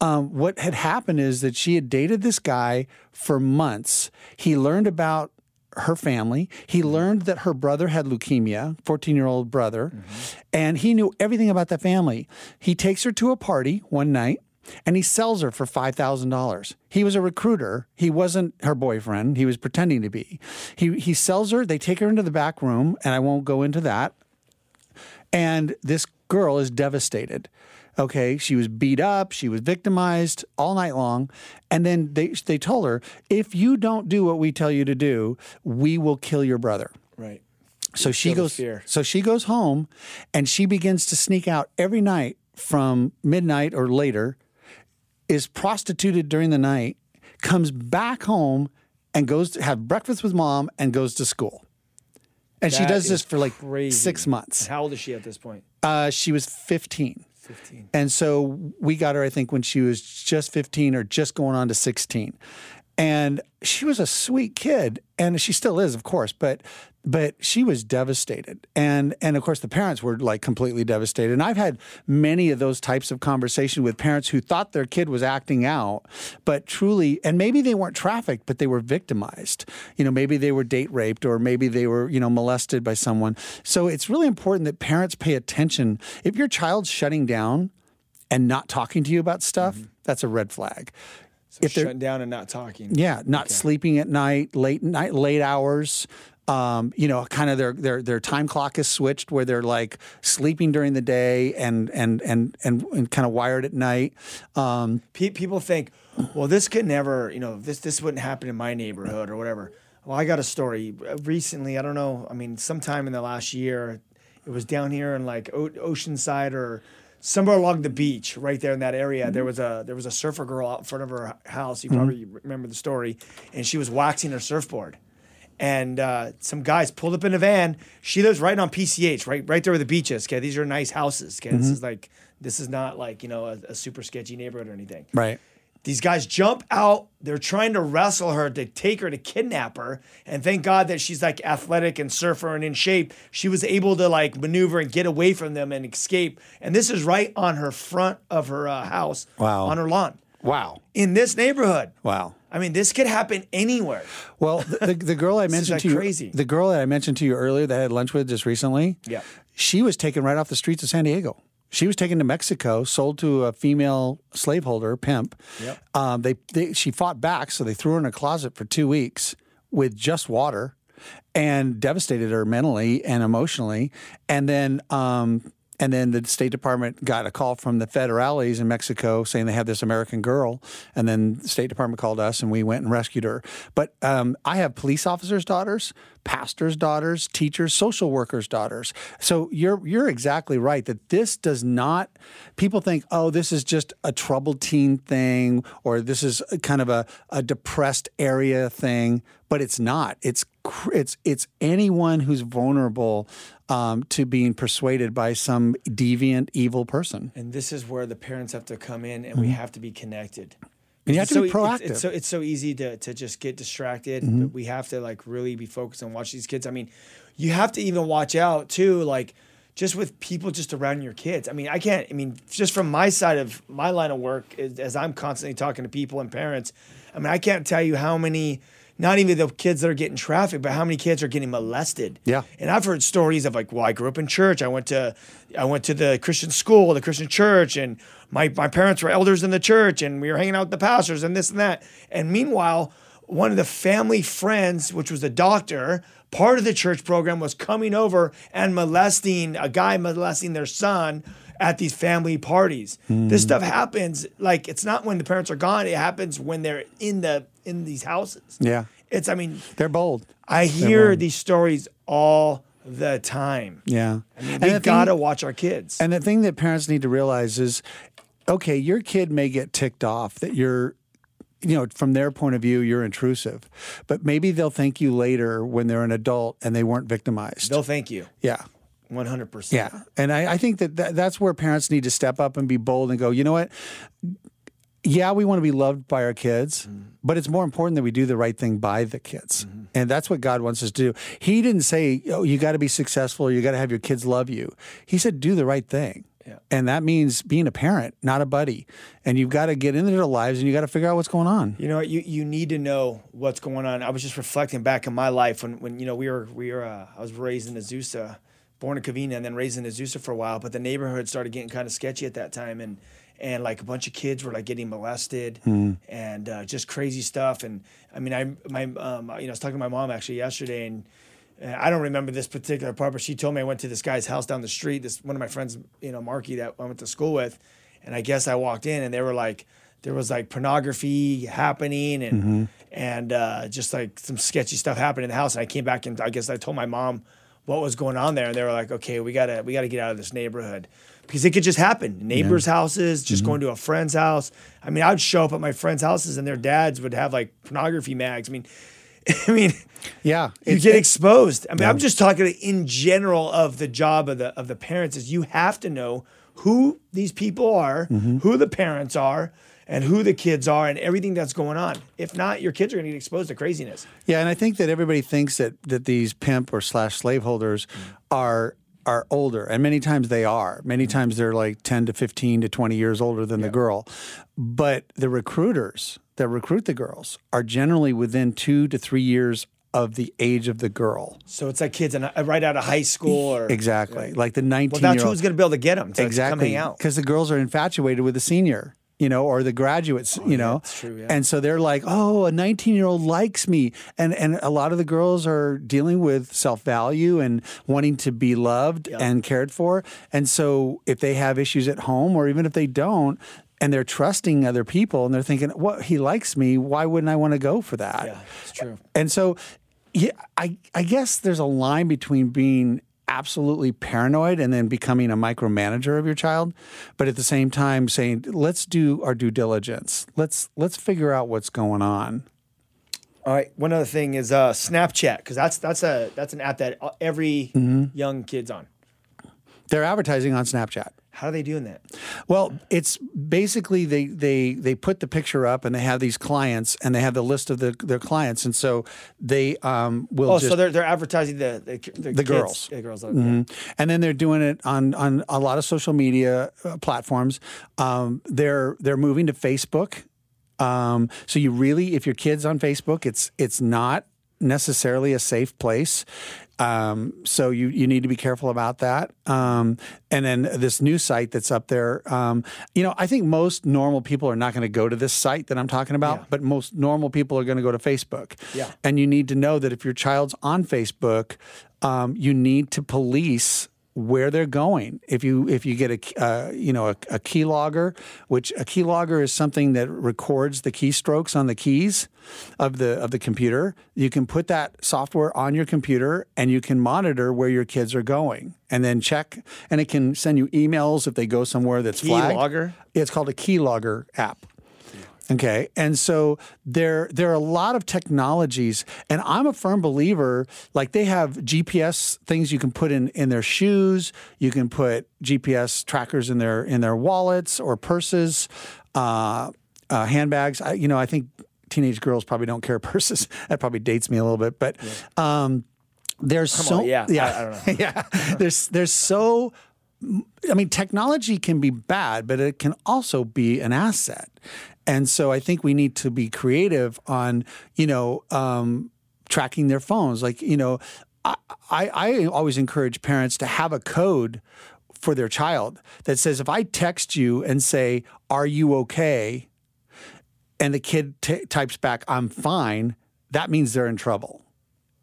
Um, what had happened is that she had dated this guy for months. He learned about her family. He learned that her brother had leukemia, 14 year old brother, and he knew everything about the family. He takes her to a party one night and he sells her for $5,000. He was a recruiter. He wasn't her boyfriend. He was pretending to be. He, he sells her, they take her into the back room, and I won't go into that. And this girl is devastated. Okay, she was beat up, she was victimized all night long, and then they they told her, if you don't do what we tell you to do, we will kill your brother. Right. So she goes so she goes home and she begins to sneak out every night from midnight or later, is prostituted during the night, comes back home and goes to have breakfast with mom and goes to school. And she does this for like crazy. six months. How old is she at this point? Uh, she was 15. 15. And so we got her, I think, when she was just 15 or just going on to 16. And she was a sweet kid, and she still is, of course, but but she was devastated. And and of course the parents were like completely devastated. And I've had many of those types of conversations with parents who thought their kid was acting out, but truly and maybe they weren't trafficked, but they were victimized. You know, maybe they were date raped or maybe they were, you know, molested by someone. So it's really important that parents pay attention. If your child's shutting down, and not talking to you about stuff, mm-hmm. that's a red flag. if they're Shutting down and not talking. yeah, not sleeping at night, late night, late hours. Um, you know, kind of their their their time clock is switched where they're like sleeping during the day and and and and, and kind of wired at night. Um, Pe- people think, well, this could never, you know, this this wouldn't happen in my neighborhood or whatever. Well, I got a story recently. I don't know. I mean, sometime in the last year, it was down here in like o- Oceanside or somewhere along the beach, right there in that area. There was a there was a surfer girl out in front of her house. You probably remember the story, and she was waxing her surfboard. And uh, some guys pulled up in a van. She lives right on PCH, right, right there where the beach is. Okay, these are nice houses. Okay, this is like, this is not like you know a, a super sketchy neighborhood or anything. right. These guys jump out. They're trying to wrestle her to take her to kidnap her. And thank God that she's like athletic and surfer and in shape. She was able to like maneuver and get away from them and escape. And this is right on her front of her uh, house. Wow. On her lawn Wow. in this neighborhood. Wow. I mean, this could happen anywhere. Well, the, the, girl I mentioned like, to you, crazy. the girl that I mentioned to you earlier that I had lunch with just recently, Yeah. she was taken right off the streets of San Diego. She was taken to Mexico, sold to a female slaveholder, pimp. Yep. Um, they, they she fought back, so they threw her in a closet for two weeks with just water, and devastated her mentally and emotionally. And then um, and then the State Department got a call from the federales in Mexico saying they had this American girl. And then the State Department called us and we went and rescued her. But um, I have police officers' daughters, pastors' daughters, teachers, social workers' daughters. So you're you're exactly right that this does not. People think, oh, this is just a troubled teen thing, or this is kind of a, a depressed area thing. But it's not. It's it's it's anyone who's vulnerable um, to being persuaded by some deviant, evil person. And this is where the parents have to come in and we have to be connected. Mm-hmm. And you have It's to be so- it's- proactive. It's, so it's so easy to to just get distracted. Mm-hmm. But we have to like really be focused and watch these kids. I mean, you have to even watch out too, like just with people just around your kids. I mean, I can't. I mean, just from my side of my line of work, as I'm constantly talking to people and parents. I mean, I can't tell you how many. Not even the kids that are getting trafficked, but how many kids are getting molested. Yeah. And I've heard stories of like, well, I grew up in church. I went to, I went to the Christian school, the Christian church, and my my parents were elders in the church, and we were hanging out with the pastors and this and that. And meanwhile, one of the family friends, which was a doctor, part of the church program, was coming over and molesting a guy molesting their son at these family parties. This hmm. stuff happens like it's not when the parents are gone. It happens when they're in the in these houses. Yeah. It's I mean They're bold. I hear these stories all the time. Yeah. I mean, we the gotta watch our kids. And the thing that parents need to realize is okay, your kid may get ticked off that you're, you know, from their point of view, you're intrusive, but maybe they'll thank you later when they're an adult and they weren't victimized. They'll thank you. yeah. One hundred percent. Yeah. And I, I think that, that that's where parents need to step up and be bold and go, you know what? Yeah, we want to be loved by our kids, but it's more important that we do the right thing by the kids. And that's what God wants us to do. He didn't say, oh, you got to be successful or you got to have your kids love you. He said, do the right thing. Yeah. And that means being a parent, not a buddy. And you've got to get into their lives and you got to figure out what's going on. You know, you you need to know what's going on. I was just reflecting back in my life when when you know we were we were uh, I was raised in Azusa, born in Covina, and then raised in Azusa for a while. But the neighborhood started getting kind of sketchy at that time, and and like a bunch of kids were like getting molested and uh, just crazy stuff. And I mean, I my um, you know I was talking to my mom actually yesterday, and uh, I don't remember this particular part, but she told me I went to this guy's house down the street. This one of my friends, you know, Marky, that I went to school with, and I guess I walked in and they were like, there was like pornography happening and and uh, just like some sketchy stuff happening in the house. And I came back and I guess I told my mom what was going on there, and they were like, okay, we gotta we gotta get out of this neighborhood because it could just happen. Neighbors' houses, just mm-hmm. going to a friend's house. I mean, I'd show up at my friends' houses and their dads would have like pornography mags. I mean, I mean Yeah. you get exposed. I mean, I'm just talking in general of the job of the of the parents is you have to know who these people are, mm-hmm. who the parents are, and who the kids are, and everything that's going on. If not, your kids are going to get exposed to craziness. Yeah, and I think that everybody thinks that that these pimp or slash slaveholders mm. are are older, and many times they are. Many mm-hmm. times they're like ten to fifteen to twenty years older than the girl. But the recruiters that recruit the girls are generally within two to three years of the age of the girl. So it's like kids in, right out of high school, or Exactly, like the Well, nineteen. that's year old. who's going to be able to get them to come exactly hang out. because the girls are infatuated with the senior you know or the graduates oh, you know? Oh, that's true, yeah. and so they're like oh a 19 year old likes me. And and a lot of the girls are dealing with self-value and wanting to be loved and cared for. And so if they have issues at home or even if they don't and they're trusting other people and they're thinking what he likes me. Why wouldn't i want to go for that? Yeah, it's true. and so, yeah, I, I guess there's a line between being absolutely paranoid and then becoming a micromanager of your child, but at the same time saying, let's do our due diligence. Let's let's figure out what's going on. All right. One other thing is uh, Snapchat because that's that's a that's an app that uh, every Mm-hmm. young kid's on. They're advertising on Snapchat. How are they doing that? Well, it's basically they they they put the picture up and they have these clients and they have the list of the, their clients and so they um, will Oh, just so they're they're advertising the the, the, kids- girls. the girls. Mhm. And then they're doing it on on a lot of social media uh, platforms. Um, they're they're moving to Facebook. Um, so you really, if your kid's on Facebook, it's it's not necessarily a safe place. Um, so you you need to be careful about that. Um, and then this new site that's up there, um, you know, I think most normal people are not going to go to this site that I'm talking about, Yeah. but most normal people are going to go to Facebook. Yeah. And you need to know that if your child's on Facebook, um, you need to police where they're going. If you if you get a uh, you know a, a keylogger, which a keylogger is something that records the keystrokes on the keys of the of the computer, you can put that software on your computer and you can monitor where your kids are going, and then check. And it can send you emails if they go somewhere that's flagged. Keylogger? It's called a keylogger app. Okay. And so there there are a lot of technologies and I'm a firm believer like they have GPS things you can put in in their shoes, you can put GPS trackers in their in their wallets or purses, uh, uh, handbags. I, you know, I think teenage girls probably don't carry purses. That probably dates me a little bit, but um, there's so on, yeah. I- yeah I don't know. yeah there's there's so I mean, technology can be bad, but it can also be an asset. And so I think we need to be creative on, you know, um, tracking their phones. Like, you know, I, I, I always encourage parents to have a code for their child that says, if I text you and say, Are you okay? and the kid t- types back, I'm fine, that means they're in trouble.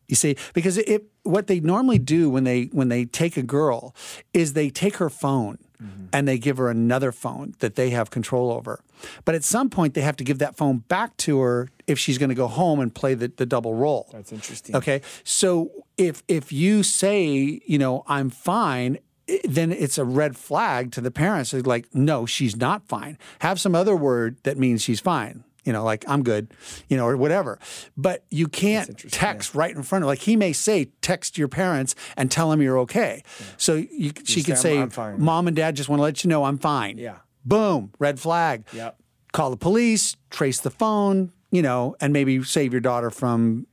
You see, because it, what they normally do when they when they take a girl is they take her phone Mm-hmm. and they give her another phone that they have control over. But at some point, they have to give that phone back to her if she's going to go home and play the, the double role. That's interesting. Okay, so if if you say you know I'm fine. Then it's a red flag to the parents. They're like, no, she's not fine. Have some other word that means she's fine. You know, like I'm good, you know, or whatever. But you can't text right in front of. Like he may say, text your parents and tell them you're okay. So you, she say, could say, I'm fine." mom and dad just want to let you know I'm fine. Yeah. Boom, red flag. Yep. Call the police, trace the phone, you know, and maybe save your daughter from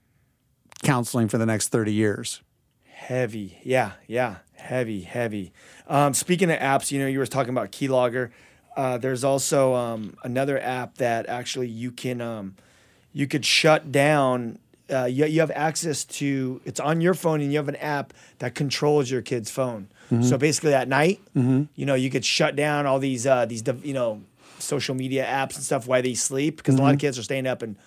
counseling for the next 30 years. Heavy. Yeah, yeah. Heavy, heavy. Um, speaking of apps, you know, you were talking about Keylogger. Uh, there's also um, another app that actually you can um, you could shut down. Uh, you, you have access to it's on your phone and you have an app that controls your kid's phone. So basically, at night, you know, you could shut down all these uh, these you know social media apps and stuff while they sleep because a lot of kids are staying up and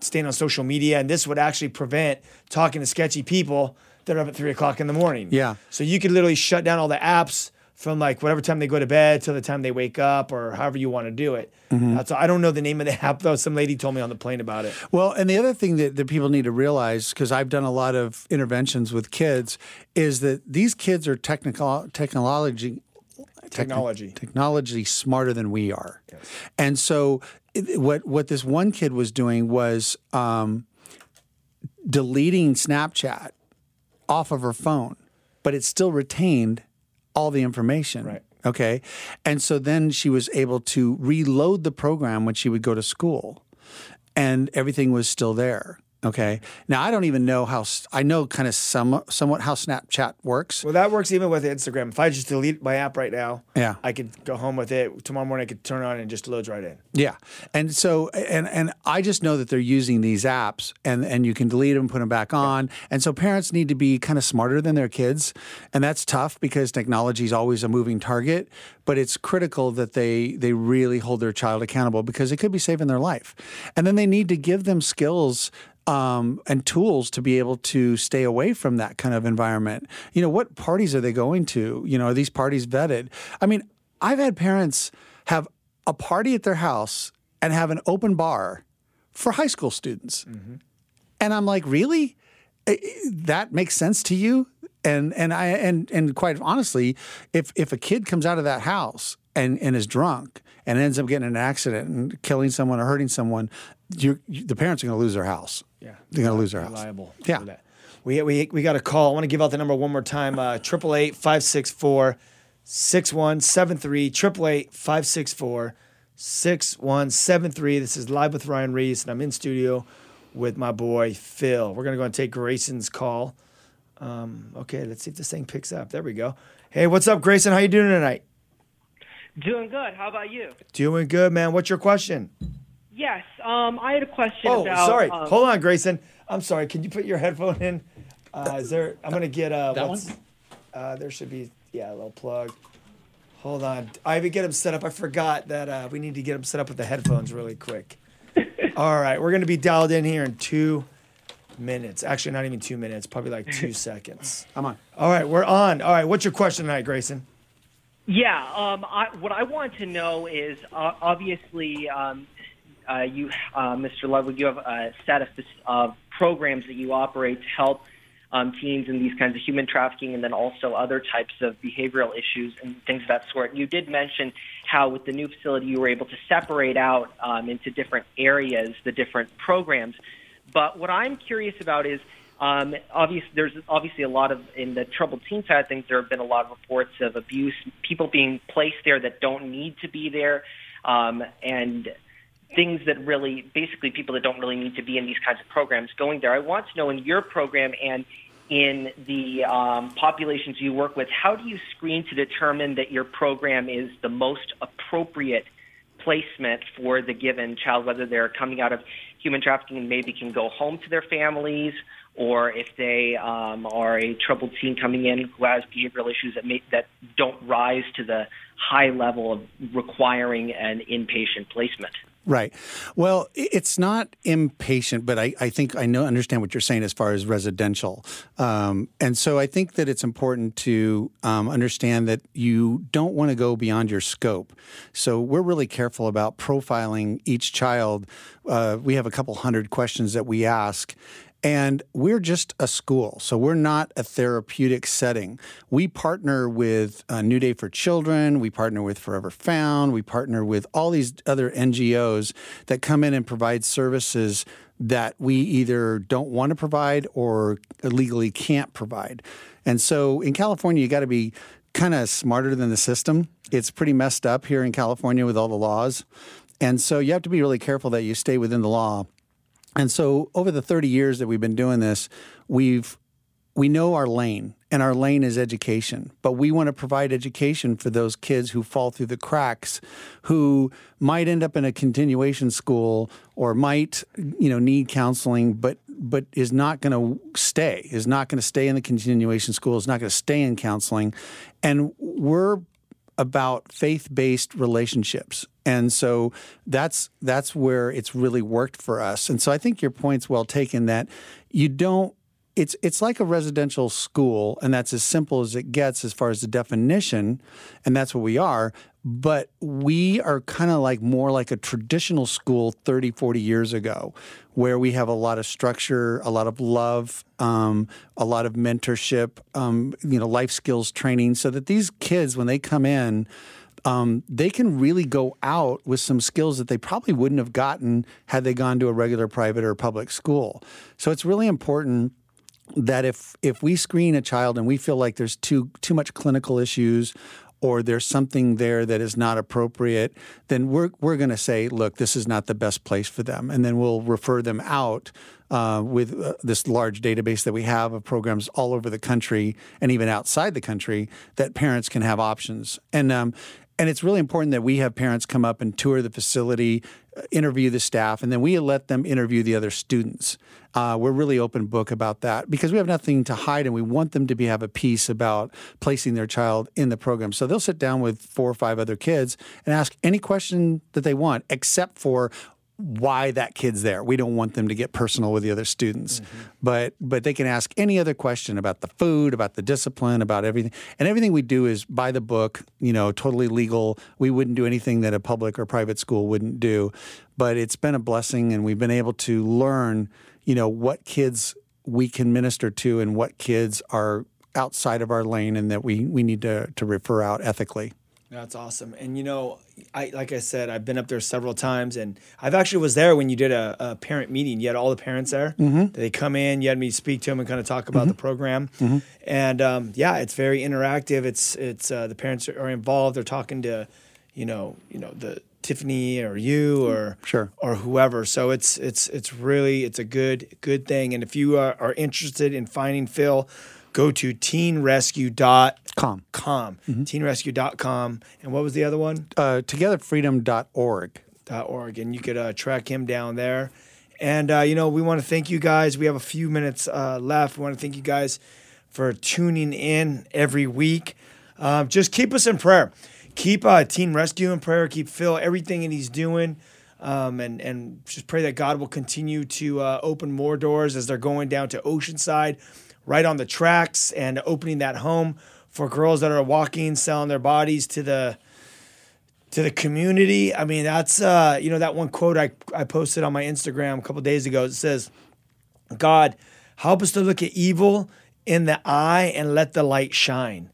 staying on social media, and this would actually prevent talking to sketchy people that are up at three o'clock in the morning. Yeah. So you could literally shut down all the apps from like whatever time they go to bed till the time they wake up, or however you want to do it. That's I don't know the name of the app though. Some lady told me on the plane about it. Well, and the other thing that, that people need to realize, because I've done a lot of interventions with kids, is that these kids are technical technology Technology. technology smarter than we are, Yes. and so it- what what this one kid was doing was um, deleting Snapchat off of her phone, but it still retained all the information. Right. Okay. And so then she was able to reload the program when she would go to school and everything was still there. Okay. Now I don't even know how I know kind of some somewhat how Snapchat works. Well, that works even with Instagram. If I just delete my app right now, Yeah. I could go home with it tomorrow morning. I could turn it on and just loads right in. Yeah. And so and and I just know that they're using these apps and and you can delete them, put them back on. And so parents need to be kind of smarter than their kids. And that's tough because technology is always a moving target, but it's critical that they they really hold their child accountable because it could be saving their life. And then they need to give them skills um, and tools to be able to stay away from that kind of environment. You know, what parties are they going to? You know, are these parties vetted? I mean, I've had parents have a party at their house and have an open bar for high school students. And I'm like, really? That makes sense to you? And and I and and quite honestly, if if a kid comes out of that house and and is drunk and ends up getting in an accident and killing someone or hurting someone, you're, you, the parents are going to lose their house. Yeah. they're going to lose their house. Reliable. Yeah. for that. We, we, we got a call. I want to give out the number one more time. Uh, Triple eight five six four six one seven three. Triple eight five six four six one seven three. This is live with Ryan Ries, and I'm in studio with my boy Phil. We're gonna go and take Grayson's call. Um, okay, let's see if this thing picks up. There we go. Hey, what's up, Grayson? How you doing tonight? Doing good. How about you? Doing good, man. What's your question? Yes. Um, I had a question Oh, about. sorry. um, Hold on, Grayson. I'm sorry. Can you put your headphone in? Uh, is there? I'm gonna get uh, That what's, one? Uh, there should be yeah, a little plug. Hold on. I even get them set up. I forgot that uh, we need to get them set up with the headphones really quick. All right, we're gonna be dialed in here in two minutes. Actually, not even two minutes. Probably like two seconds. I'm on. All right, we're on. All right, what's your question tonight, Grayson? Yeah. Um, I, what I want to know is uh, obviously, um, uh, you, uh, Mr. Ludwig, you have a set of programs that you operate to help um, teens in these kinds of human trafficking, and then also other types of behavioral issues and things of that sort. You did mention how with the new facility you were able to separate out um, into different areas the different programs. But what I'm curious about is um, there's obviously a lot of in the troubled teen side of things. There have been a lot of reports of abuse, people being placed there that don't need to be there, um, and things that really, basically, people that don't really need to be in these kinds of programs going there. I want to know in your program and in the um, populations you work with, how do you screen to determine that your program is the most appropriate placement for the given child, whether they're coming out of human trafficking and maybe can go home to their families, or if they um, are a troubled teen coming in who has behavioral issues that may, that don't rise to the high level of requiring an inpatient placement. Right. Well, it's not impatient, but I, I think I know understand what you're saying as far as residential. Um, and so I think that it's important to um, understand that you don't want to go beyond your scope. So we're really careful about profiling each child. Uh, we have a couple hundred questions that we ask. And we're just a school, so we're not a therapeutic setting. We partner with uh, New Day for Children, we partner with Forever Found, we partner with all these other NGOs that come in and provide services that we either don't want to provide or legally can't provide. And so in California, you got to be kind of smarter than the system. It's pretty messed up here in California with all the laws. And so you have to be really careful that you stay within the law. And so over the 30 years that we've been doing this, we've we know our lane and our lane is education, but we want to provide education for those kids who fall through the cracks, who might end up in a continuation school or might, you know, need counseling, but but is not going to stay, is not going to stay in the continuation school, is not going to stay in counseling. And we're about faith-based relationships. And so that's that's where it's really worked for us. And so I think your point's well taken that you don't it's it's like a residential school and that's as simple as it gets as far as the definition and that's what we are. But we are kind of like more like a traditional school 30 40 years ago where we have a lot of structure a lot of love um, a lot of mentorship um, you know life skills training so that these kids when they come in um, they can really go out with some skills that they probably wouldn't have gotten had they gone to a regular private or public school. So it's really important that if if we screen a child and we feel like there's too too much clinical issues or there's something there that is not appropriate, then we're we're going to say, look, this is not the best place for them, and then we'll refer them out uh, with uh, this large database that we have of programs all over the country and even outside the country that parents can have options. And um, and it's really important that we have parents come up and tour the facility, uh, interview the staff, and then we let them interview the other students. Uh, we're really open book about that because we have nothing to hide, and we want them to be have a piece about placing their child in the program. So they'll sit down with four or five other kids and ask any question that they want, except for why that kid's there. We don't want them to get personal with the other students, but but they can ask any other question about the food, about the discipline, about everything. And everything we do is by the book, you know, totally legal. We wouldn't do anything that a public or private school wouldn't do. But it's been a blessing, and we've been able to learn, you know, what kids we can minister to and what kids are outside of our lane, and that we we need to to refer out ethically. That's awesome. And you know, I like I said, I've been up there several times, and I've actually was there when you did a, a parent meeting. You had all the parents there. Mm-hmm. They come in. You had me speak to them and kind of talk about the program. And um, yeah, it's very interactive. It's it's uh, the parents are involved. They're talking to, you know, you know the Tiffany or you or Sure. or whoever. So it's it's it's really it's a good good thing. And if you are, are interested in finding Phil, go to teenrescue.com. Com. Com. Teenrescue.com. And what was the other one? Uh, togetherfreedom.org. Dot .org. And you could uh, track him down there. And, uh, you know, we want to thank you guys. We have a few minutes uh, left. We want to thank you guys for tuning in every week. Um, just keep us in prayer. Keep uh, Teen Rescue in prayer. Keep Phil, everything that he's doing. Um, and, and just pray that God will continue to uh, open more doors as they're going down to Oceanside, right on the tracks, and opening that home for girls that are walking, selling their bodies to the to the community. I mean, that's uh, you know that one quote I I posted on my Instagram a couple days ago. It says, "God, help us to look at evil in the eye and let the light shine."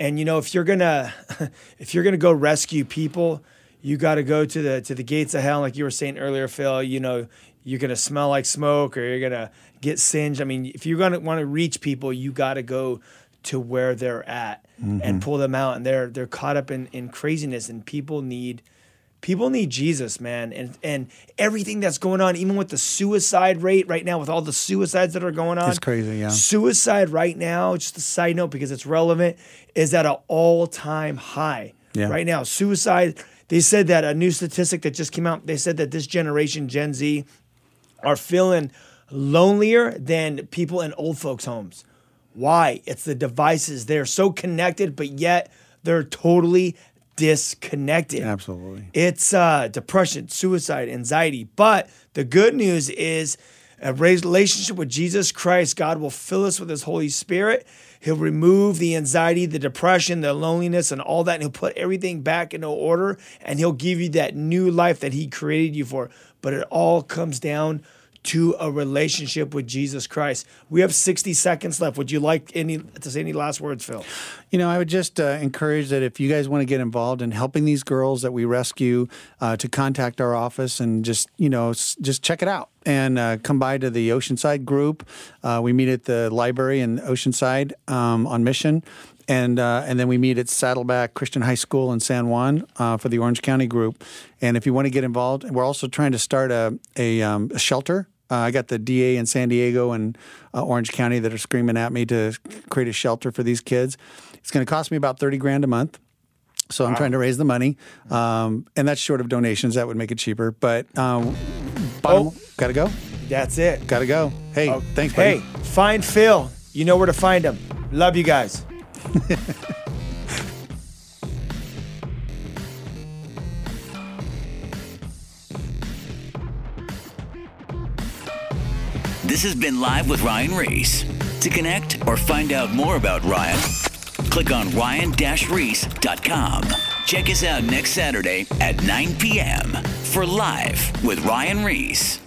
And you know, if you're gonna if you're gonna go rescue people, you got to go to the to the gates of hell, like you were saying earlier, Phil. You know, you're gonna smell like smoke or you're gonna get singed. I mean, if you're gonna want to reach people, you got to go to where they're at mm-hmm. and pull them out. And they're they're caught up in in craziness, and people need people need Jesus, man, and and everything that's going on, even with the suicide rate right now, with all the suicides that are going on, It's crazy, yeah. Suicide right now, just a side note because it's relevant, is at an all time high Yeah. right now. Suicide. They said that a new statistic that just came out. They said that this generation, Gen Z, are feeling lonelier than people in old folks' homes. Why? It's the devices. They're so connected, but yet they're totally disconnected. Absolutely. It's uh, depression, suicide, anxiety. But the good news is a relationship with Jesus Christ. God will fill us with His Holy Spirit. He'll remove the anxiety, the depression, the loneliness, and all that. And He'll put everything back into order and He'll give you that new life that He created you for. But it all comes down to a relationship with Jesus Christ. We have 60 seconds left. Would you like any to say any last words, Phil? You know, I would just uh, encourage that if you guys want to get involved in helping these girls that we rescue, uh, to contact our office and just you know s- just check it out and uh, come by to the Oceanside group. Uh, we meet at the library in Oceanside um, on Mission. And, uh, and then we meet at Saddleback Christian High School in San Juan uh, for the Orange County group. And if you want to get involved, we're also trying to start a, a, um, a shelter uh, I got the DA in San Diego and uh, Orange County that are screaming at me to create a shelter for these kids. It's going to cost me about 30 grand a month. So I'm trying to raise the money. Um, and that's short of donations. That would make it cheaper. But um, Oh. got to go. That's it. Got to go. Hey, thanks, buddy. Hey, find Phil. You know where to find him. Love you guys. This has been Live with Ryan Ries. To connect or find out more about Ryan, click on ryan-reese.com. Check us out next Saturday at 9 p.m. for Live with Ryan Ries.